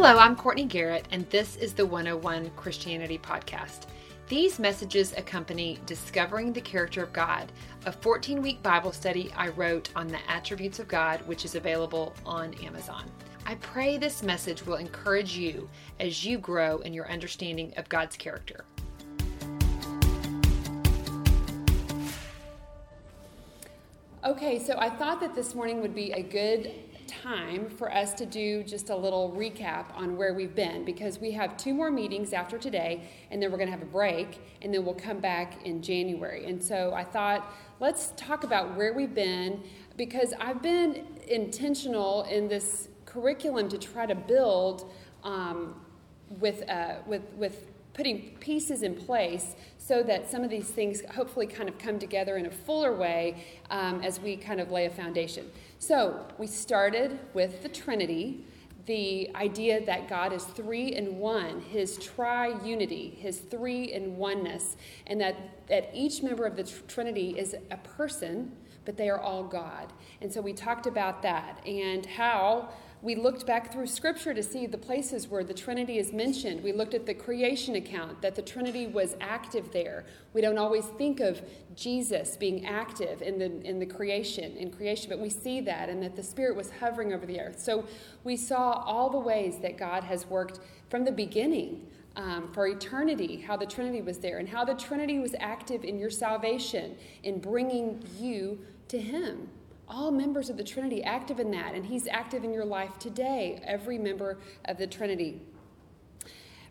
Hello, I'm Courtney Garrett, and this is the 101 Christianity Podcast. These messages accompany Discovering the Character of God, a 14 week Bible study I wrote on the attributes of God, which is available on Amazon. I pray this message will encourage you as you grow in your understanding of God's character. Okay, so I thought that this morning would be a good time for us to do just a little recap on where we've been because we have two more meetings after today, and then we're going to have a break, and then we'll come back in January. And so I thought, let's talk about where we've been because I've been intentional in this curriculum to try to build um, with, uh, with, with putting pieces in place so that some of these things hopefully kind of come together in a fuller way um, as we kind of lay a foundation. So we started with the Trinity, the idea that God is three in one, his triunity, his three in oneness, and that, that each member of the tr- Trinity is a person, but they are all God. And so we talked about that and how we looked back through Scripture to see the places where the Trinity is mentioned. We looked at the creation account, that the Trinity was active there. We don't always think of Jesus being active in the, in the creation, in creation, but we see that, and that the Spirit was hovering over the earth. So we saw all the ways that God has worked from the beginning. Um, for eternity, how the Trinity was there, and how the Trinity was active in your salvation, in bringing you to Him all members of the Trinity active in that, and He's active in your life today, every member of the Trinity.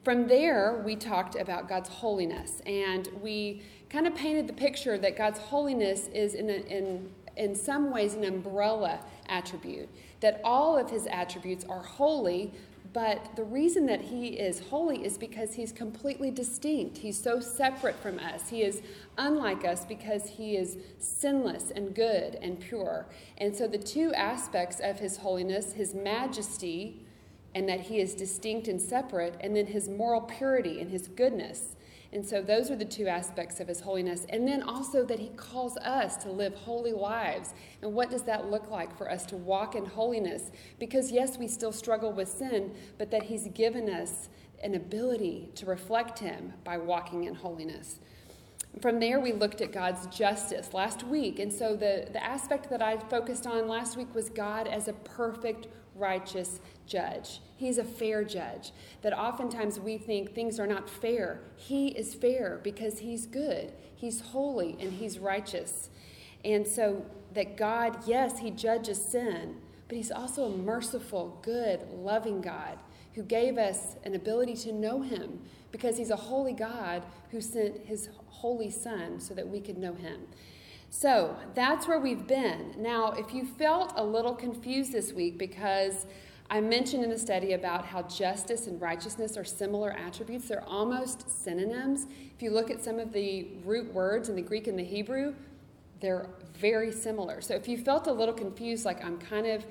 From there, we talked about God's holiness, and we kind of painted the picture that God's holiness is, in, a, in, in some ways, an umbrella attribute, that all of His attributes are holy, but the reason that he is holy is because he's completely distinct. He's so separate from us. He is unlike us because he is sinless and good and pure. And so the two aspects of his holiness, his majesty, and that he is distinct and separate, and then his moral purity and his goodness, and so those are the two aspects of his holiness. And then also that he calls us to live holy lives. And what does that look like for us to walk in holiness? Because yes, we still struggle with sin, but that he's given us an ability to reflect him by walking in holiness. From there, we looked at God's justice last week. And so the, the aspect that I focused on last week was God as a perfect, righteous judge. He's a fair judge. That oftentimes we think things are not fair. He is fair because he's good, he's holy, and he's righteous. And so that God, yes, he judges sin, but he's also a merciful, good, loving God who gave us an ability to know him because he's a holy God who sent his holy Son so that we could know him. So that's where we've been. Now, if you felt a little confused this week because I mentioned in the study about how justice and righteousness are similar attributes, they're almost synonyms. If you look at some of the root words in the Greek and the Hebrew, they're very similar. So if you felt a little confused, like I'm kind of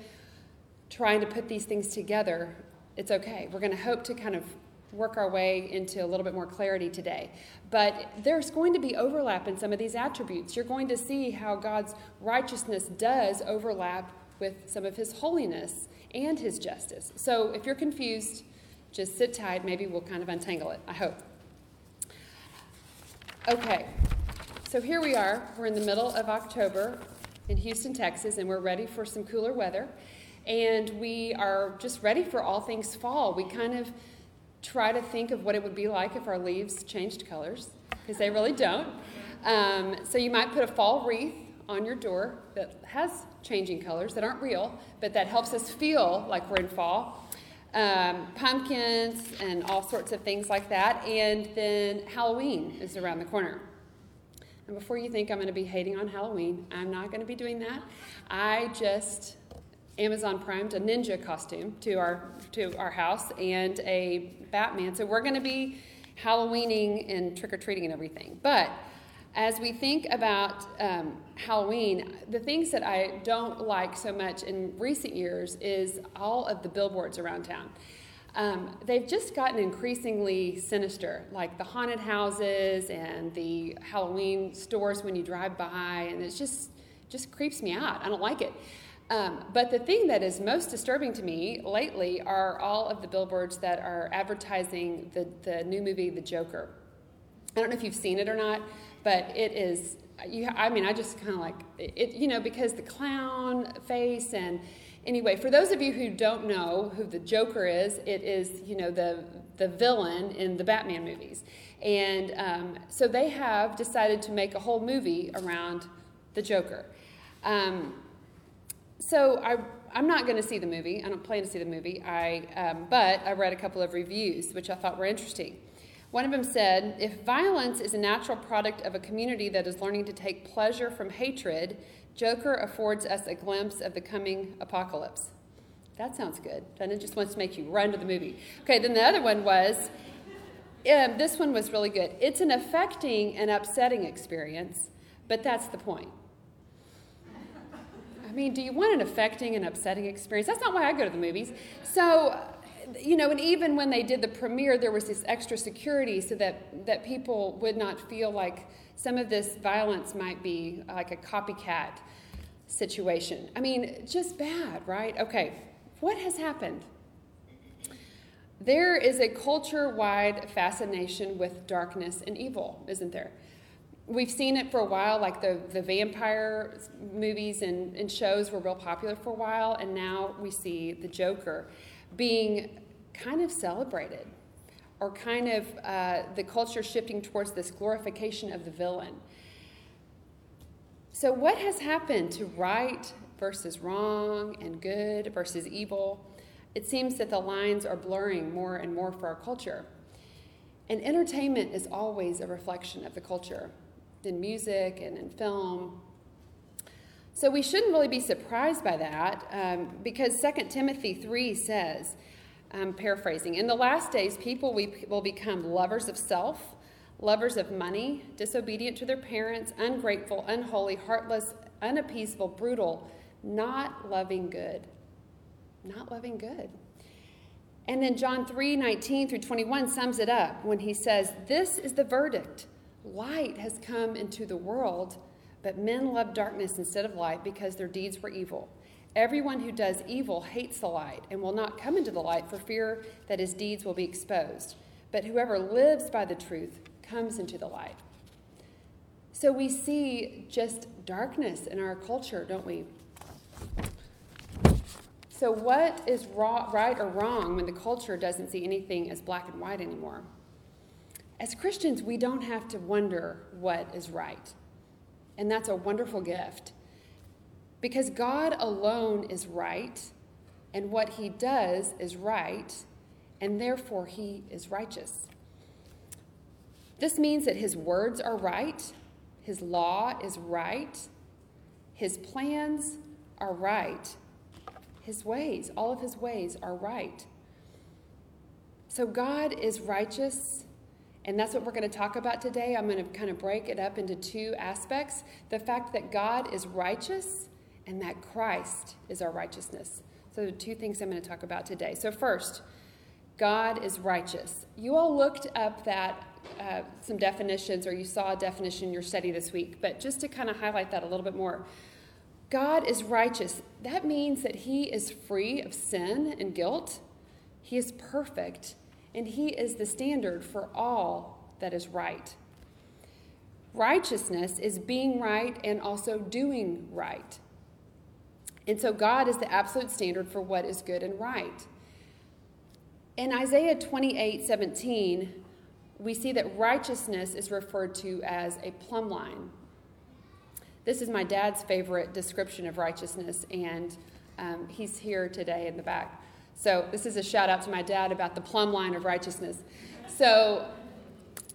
trying to put these things together, it's okay. We're going to hope to kind of work our way into a little bit more clarity today. But there's going to be overlap in some of these attributes. You're going to see how God's righteousness does overlap with some of his holiness and his justice. So if you're confused, just sit tight. Maybe we'll kind of untangle it, I hope. Okay, so here we are. We're in the middle of October in Houston, Texas, and we're ready for some cooler weather. And we are just ready for all things fall. We kind of try to think of what it would be like if our leaves changed colors, because they really don't. Um, so you might put a fall wreath on your door that has changing colors that aren't real, but that helps us feel like we're in fall. Um, pumpkins and all sorts of things like that. And then Halloween is around the corner. And before you think I'm going to be hating on Halloween, I'm not going to be doing that. I just Amazon primed a ninja costume to our to our house and a Batman. So we're going to be Halloweening and trick or treating and everything. But as we think about um, Halloween, the things that I don't like so much in recent years is all of the billboards around town. Um, they've just gotten increasingly sinister, like the haunted houses and the Halloween stores when you drive by, and it just just creeps me out. I don't like it. Um, but the thing that is most disturbing to me lately are all of the billboards that are advertising the, the new movie, The Joker. I don't know if you've seen it or not, but it is. You, I mean, I just kind of like it, you know, because the clown face and anyway, for those of you who don't know who the Joker is, it is you know the the villain in the Batman movies, and um, so they have decided to make a whole movie around the Joker. Um, so I, I'm not going to see the movie. I don't plan to see the movie. I, um, but I read a couple of reviews, which I thought were interesting. One of them said, If violence is a natural product of a community that is learning to take pleasure from hatred, Joker affords us a glimpse of the coming apocalypse. That sounds good. Then it just wants to make you run to the movie. Okay, then the other one was, um, this one was really good. It's an affecting and upsetting experience, but that's the point. Mean, do you want an affecting and upsetting experience? That's not why I go to the movies. So, you know, and even when they did the premiere, there was this extra security so that, that people would not feel like some of this violence might be like a copycat situation. I mean, just bad, right? Okay, what has happened? There is a culture wide fascination with darkness and evil, isn't there? We've seen it for a while, like the, the vampire movies and, and shows were real popular for a while, and now we see the Joker being kind of celebrated, or kind of uh, the culture shifting towards this glorification of the villain. So, what has happened to right versus wrong and good versus evil? It seems that the lines are blurring more and more for our culture. And entertainment is always a reflection of the culture in music and in film. So we shouldn't really be surprised by that um, because 2 Timothy 3 says, paraphrasing, in the last days, people will become lovers of self, lovers of money, disobedient to their parents, ungrateful, unholy, heartless, unappeasable, brutal, not loving good. Not loving good. And then John 3 19 through 21 sums it up when he says, This is the verdict. Light has come into the world, but men love darkness instead of light because their deeds were evil. Everyone who does evil hates the light and will not come into the light for fear that his deeds will be exposed. But whoever lives by the truth comes into the light. So we see just darkness in our culture, don't we? So, what is right or wrong when the culture doesn't see anything as black and white anymore? As Christians, we don't have to wonder what is right. And that's a wonderful gift. Because God alone is right, and what he does is right, and therefore he is righteous. This means that his words are right, his law is right, his plans are right, his ways, all of his ways are right. So God is righteous and that's what we're going to talk about today. I'm going to kind of break it up into two aspects the fact that God is righteous and that Christ is our righteousness. So, the two things I'm going to talk about today. So, first, God is righteous. You all looked up that uh, some definitions, or you saw a definition in your study this week, but just to kind of highlight that a little bit more. God is righteous. That means that He is free of sin and guilt. He is perfect and He is the standard for all that is right. Righteousness is being right and also doing right. And so God is the absolute standard for what is good and right. In Isaiah 28 17, we see that righteousness is referred to as a plumb line. This is my dad's favorite description of righteousness, and um, he's here today in the back. So, this is a shout out to my dad about the plumb line of righteousness. So,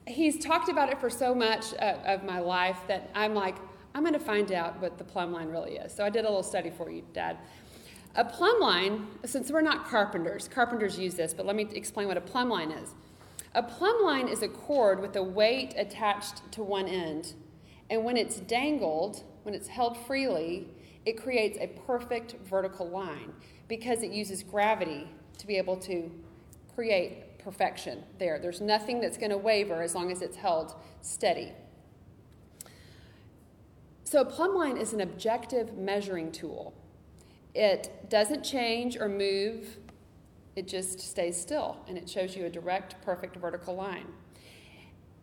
he's talked about it for so much uh, of my life that I'm like, I'm going to find out what the plumb line really is. So, I did a little study for you, Dad. A plumb line, since we're not carpenters, carpenters use this, but let me explain what a plumb line is. A plumb line is a cord with a weight attached to one end. And when it's dangled, when it's held freely, it creates a perfect vertical line because it uses gravity to be able to create perfection there. There's nothing that's going to waver as long as it's held steady. So, a plumb line is an objective measuring tool. It doesn't change or move, it just stays still, and it shows you a direct, perfect vertical line.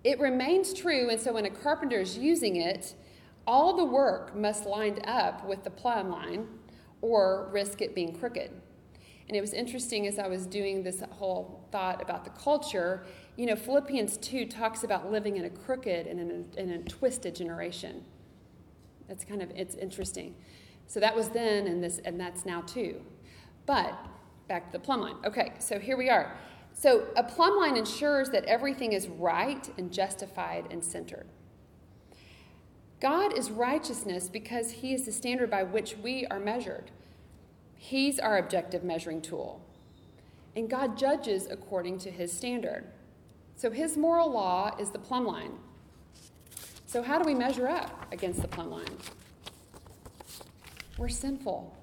It remains true, and so when a carpenter is using it, all the work must line up with the plumb line or risk it being crooked. And it was interesting as I was doing this whole thought about the culture. You know, Philippians 2 talks about living in a crooked and in a, in a twisted generation. That's kind of, it's interesting. So that was then, and, this, and that's now too. But back to the plumb line. Okay, so here we are. So a plumb line ensures that everything is right and justified and centered. God is righteousness because he is the standard by which we are measured. He's our objective measuring tool. And God judges according to his standard. So his moral law is the plumb line. So, how do we measure up against the plumb line? We're sinful.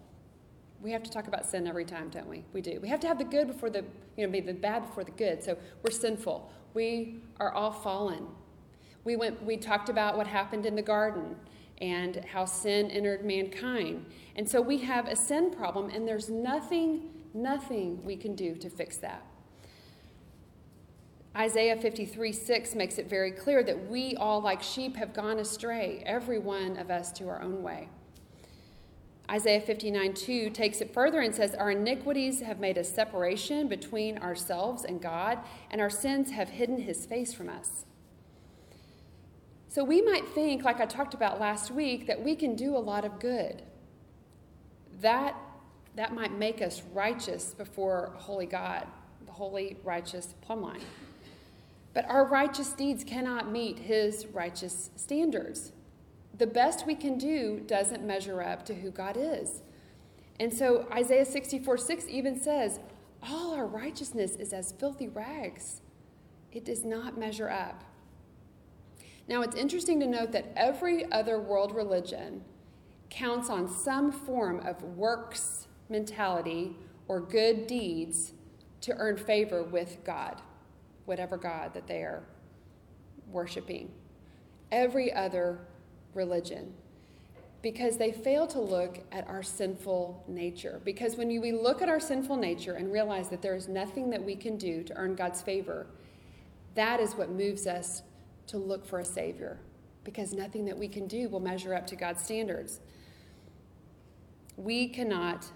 We have to talk about sin every time, don't we? We do. We have to have the good before the, you know, the bad before the good. So we're sinful. We are all fallen. We went we talked about what happened in the garden and how sin entered mankind. And so we have a sin problem and there's nothing nothing we can do to fix that. Isaiah 53 6 makes it very clear that we all, like sheep, have gone astray, every one of us to our own way. Isaiah 59 2 takes it further and says, Our iniquities have made a separation between ourselves and God, and our sins have hidden his face from us. So we might think, like I talked about last week, that we can do a lot of good. That, that might make us righteous before holy God, the holy, righteous plumb line. But our righteous deeds cannot meet his righteous standards. The best we can do doesn't measure up to who God is. And so Isaiah 64 6 even says, All our righteousness is as filthy rags. It does not measure up. Now, it's interesting to note that every other world religion counts on some form of works mentality or good deeds to earn favor with God whatever God that they are worshiping. Every other religion. Because they fail to look at our sinful nature. Because when we look at our sinful nature and realize that there is nothing that we can do to earn God's favor, that is what moves us to look for a Savior. Because nothing that we can do will measure up to God's standards. We cannot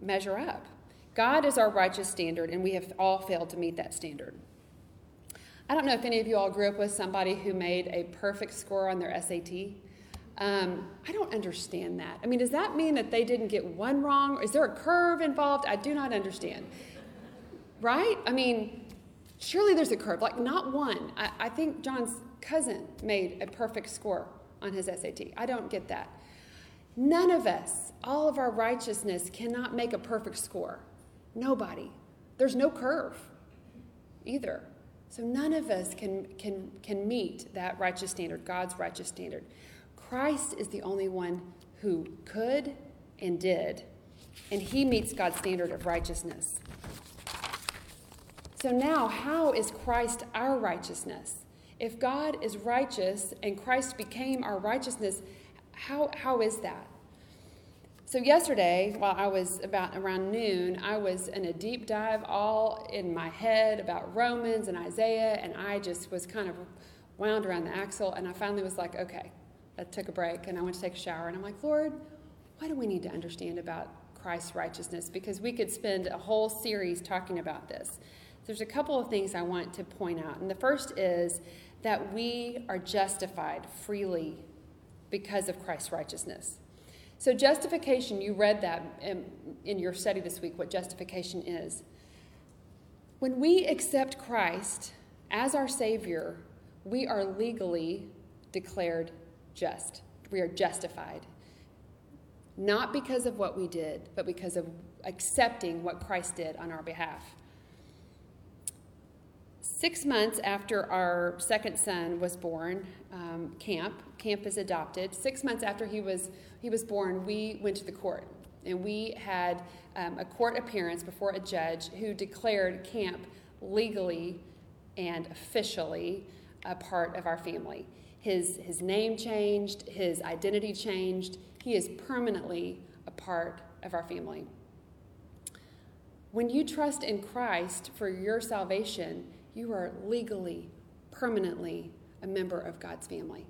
measure up. God is our righteous standard, and we have all failed to meet that standard. I don't know if any of you all grew up with somebody who made a perfect score on their SAT. Um, I don't understand that. I mean, does that mean that they didn't get one wrong? Is there a curve involved? I do not understand. Right? I mean, surely there's a curve, like not one. I, I think John's cousin made a perfect score on his SAT. I don't get that. None of us, all of our righteousness, cannot make a perfect score. Nobody. There's no curve either. So none of us can, can, can meet that righteous standard, God's righteous standard. Christ is the only one who could and did, and he meets God's standard of righteousness. So now, how is Christ our righteousness? If God is righteous and Christ became our righteousness, how, how is that? So yesterday, while I was about around noon, I was in a deep dive all in my head about Romans and Isaiah, and I just was kind of wound around the axle, and I finally was like, okay, I took a break and I went to take a shower, and I'm like, Lord, what do we need to understand about Christ's righteousness? Because we could spend a whole series talking about this. There's a couple of things I want to point out, and the first is that we are justified freely because of Christ's righteousness. So, justification, you read that in, in, your study this week, what justification is. When we accept Christ as our Savior, we are legally declared just. We are justified. Not because of what we did, but because of accepting what Christ did on our behalf. Six months after our second son was born, um, Camp, Camp is adopted. Six months after he was he was born, we went to the court and we had um, a court appearance before a judge who declared Camp legally and officially a part of our family. His, his name changed, his identity changed. He is permanently a part of our family. When you trust in Christ for your salvation, you are legally, permanently a member of God's family.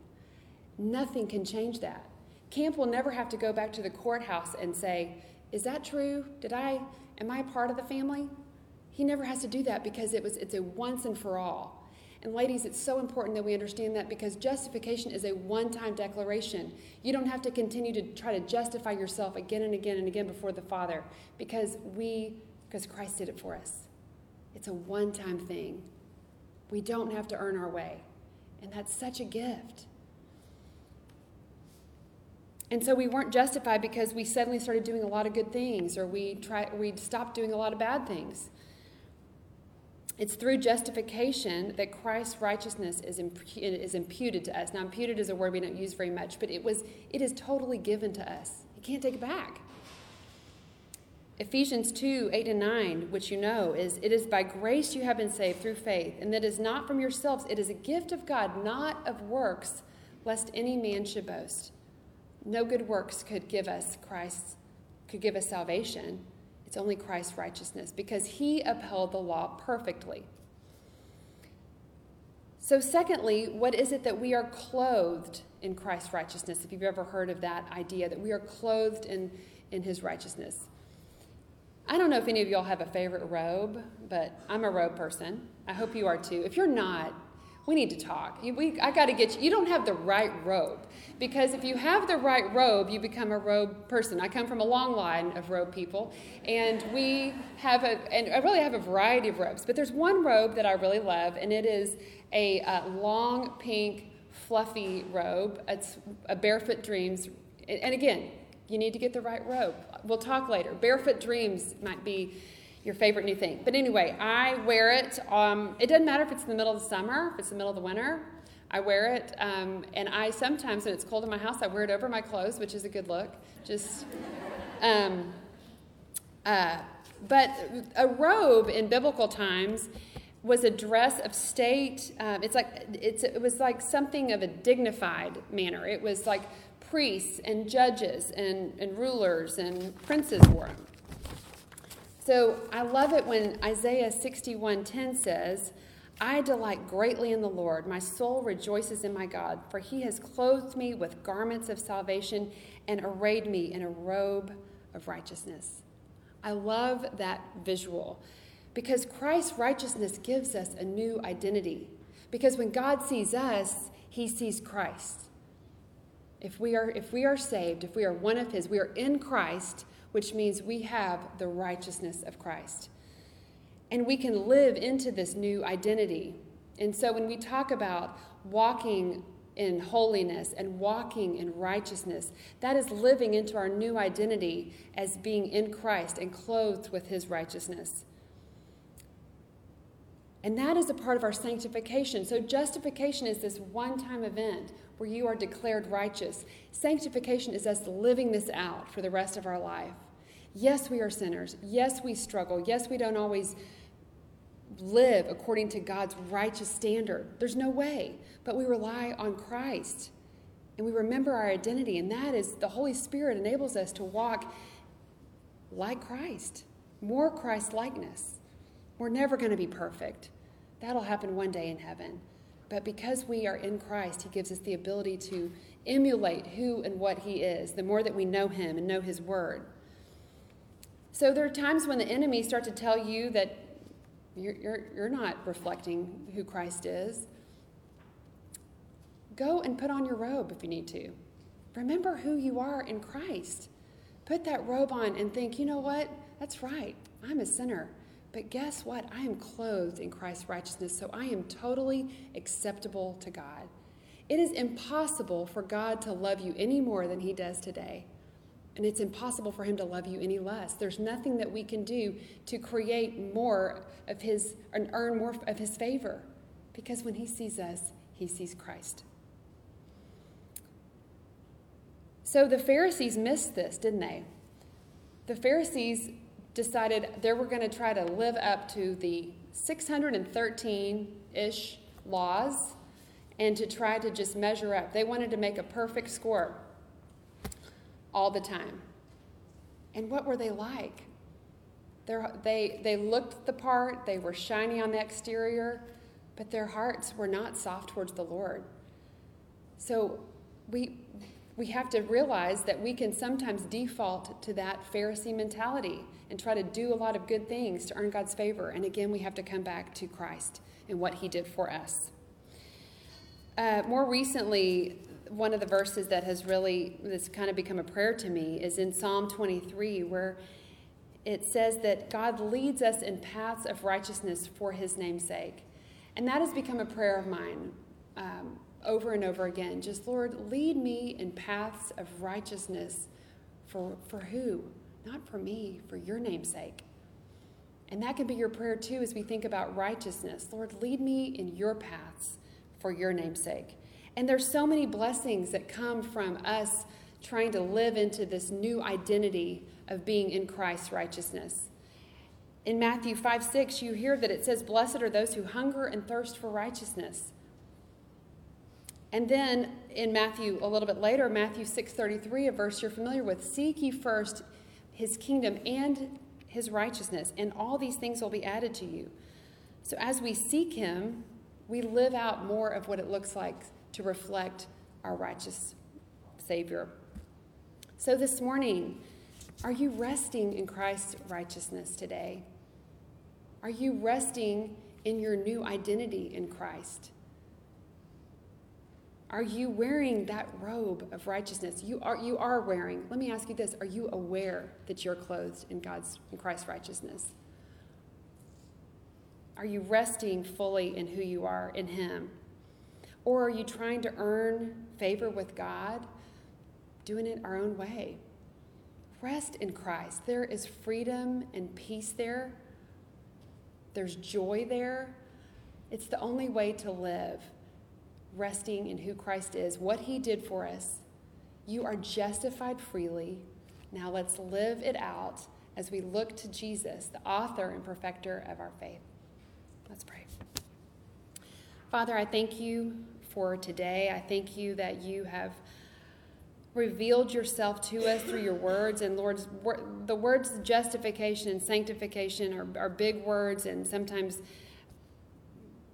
Nothing can change that. Camp will never have to go back to the courthouse and say, Is that true? Did I, am I part of the family? He never has to do that because it was, it's a once and for all. And ladies, it's so important that we understand that because justification is a one time declaration. You don't have to continue to try to justify yourself again and again and again before the Father because we, because Christ did it for us. It's a one time thing. We don't have to earn our way. And that's such a gift. And so we weren't justified because we suddenly started doing a lot of good things or we try we stopped doing a lot of bad things. It's through justification that Christ's righteousness is, is imputed to us. Now, imputed is a word we don't use very much, but it was it is totally given to us. You can't take it back. Ephesians 2 8 and 9, which you know, is it is by grace you have been saved through faith, and that is not from yourselves. It is a gift of God, not of works, lest any man should boast. No good works could give us Christ, could give us salvation. It's only Christ's righteousness because he upheld the law perfectly. So, secondly, what is it that we are clothed in Christ's righteousness? If you've ever heard of that idea, that we are clothed in, in his righteousness. I don't know if any of y'all have a favorite robe, but I'm a robe person. I hope you are too. If you're not, we need to talk. We, I got to get you. You don't have the right robe. Because if you have the right robe, you become a robe person. I come from a long line of robe people, and we have a, and I really have a variety of robes. But there's one robe that I really love, and it is a uh, long pink, fluffy robe. It's a Barefoot Dreams. And again, you need to get the right robe. We'll talk later. Barefoot Dreams might be your favorite new thing. But anyway, I wear it. Um, it doesn't matter if it's in the middle of the summer, if it's the middle of the winter. I wear it, um, and I sometimes, when it's cold in my house, I wear it over my clothes, which is a good look. Just, um, uh, but a robe in biblical times was a dress of state. Uh, it's like it's, it was like something of a dignified manner. It was like priests and judges and, and rulers and princes wore them. So I love it when Isaiah 61:10 says, I delight greatly in the Lord. My soul rejoices in my God, for he has clothed me with garments of salvation and arrayed me in a robe of righteousness. I love that visual because Christ's righteousness gives us a new identity. Because when God sees us, he sees Christ. If we are if we are saved, if we are one of his, we are in Christ, which means we have the righteousness of Christ. And we can live into this new identity. And so when we talk about walking in holiness and walking in righteousness, that is living into our new identity as being in Christ and clothed with his righteousness. And that is a part of our sanctification. So, justification is this one time event where you are declared righteous. Sanctification is us living this out for the rest of our life. Yes, we are sinners. Yes, we struggle. Yes, we don't always live according to God's righteous standard. There's no way. But we rely on Christ and we remember our identity, and that is the Holy Spirit enables us to walk like Christ, more Christ likeness. We're never going to be perfect. That'll happen one day in heaven. But because we are in Christ, He gives us the ability to emulate who and what He is, the more that we know Him and know His Word. So there are times when the enemy start to tell you that you're, you're, you're not reflecting who Christ is. Go and put on your robe if you need to. Remember who you are in Christ. Put that robe on and think, you know what? That's right. I'm a sinner. But guess what? I am clothed in Christ's righteousness, so I am totally acceptable to God. It is impossible for God to love you any more than He does today. And it's impossible for him to love you any less. There's nothing that we can do to create more of his and earn more of his favor. Because when he sees us, he sees Christ. So the Pharisees missed this, didn't they? The Pharisees decided they were going to try to live up to the 613 ish laws and to try to just measure up. They wanted to make a perfect score all the time. And what were they like? They, they looked the part, they were shiny on the exterior, but their hearts were not soft towards the Lord. So we, we have to realize that we can sometimes default to that Pharisee mentality and try to do a lot of good things to earn God's favor. And again, we have to come back to Christ and what he did for us. Uh, more recently, one of the verses that has really this kind of become a prayer to me is in Psalm 23, where it says that God leads us in paths of righteousness for his name's sake. And that has become a prayer of mine um, over and over again. Just, Lord, lead me in paths of righteousness for, for who? Not for me, for your name's sake. And that can be your prayer too as we think about righteousness. Lord, lead me in your paths for your name's sake. And there's so many blessings that come from us trying to live into this new identity of being in Christ's righteousness. In Matthew 5 6, you hear that it says, Blessed are those who hunger and thirst for righteousness. And then in Matthew, a little bit later, Matthew 6:33, a verse you're familiar with, seek ye first his kingdom and his righteousness, and all these things will be added to you. So as we seek him, we live out more of what it looks like to reflect our righteous Savior. So this morning, are you resting in Christ's righteousness today? Are you resting in your new identity in Christ? Are you wearing that robe of righteousness? You are, you are wearing. Let me ask you this Are you aware that you're clothed in God's in Christ's righteousness? Are you resting fully in who you are in Him? Or are you trying to earn favor with God, doing it our own way? Rest in Christ. There is freedom and peace there, there's joy there. It's the only way to live resting in who Christ is, what he did for us. You are justified freely. Now let's live it out as we look to Jesus, the author and perfecter of our faith. Let's pray. Father, I thank you for today. I thank you that you have revealed yourself to us through your words. And Lord, the words justification and sanctification are, are big words, and sometimes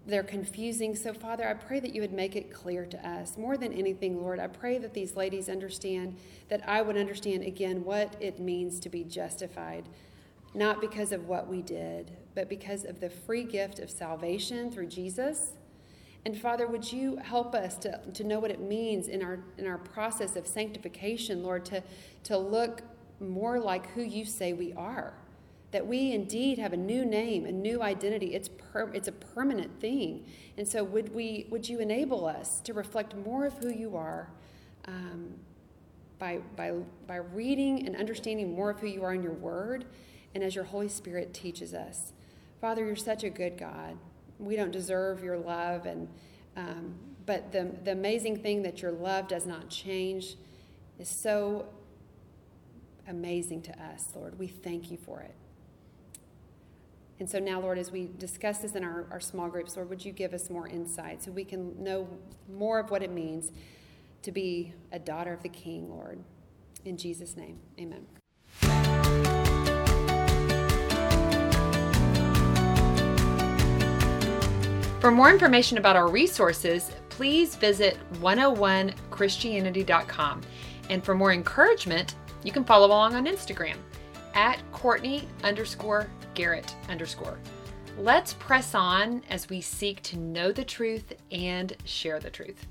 they're confusing. So, Father, I pray that you would make it clear to us. More than anything, Lord, I pray that these ladies understand, that I would understand again what it means to be justified, not because of what we did, but because of the free gift of salvation through Jesus. And Father, would you help us to, to know what it means in our in our process of sanctification, Lord, to, to look more like who you say we are that we indeed have a new name, a new identity. It's, per, it's a permanent thing. And so, would, we, would you enable us to reflect more of who you are um, by, by, by reading and understanding more of who you are in your word and as your Holy Spirit teaches us? Father, you're such a good God. We don't deserve your love, and, um, but the, the amazing thing that your love does not change is so amazing to us, Lord. We thank you for it. And so now, Lord, as we discuss this in our, our small groups, Lord, would you give us more insight so we can know more of what it means to be a daughter of the King, Lord. In Jesus' name, amen. For more information about our resources, please visit 101christianity.com. And for more encouragement, you can follow along on Instagram at Courtney underscore Garrett underscore. Let's press on as we seek to know the truth and share the truth.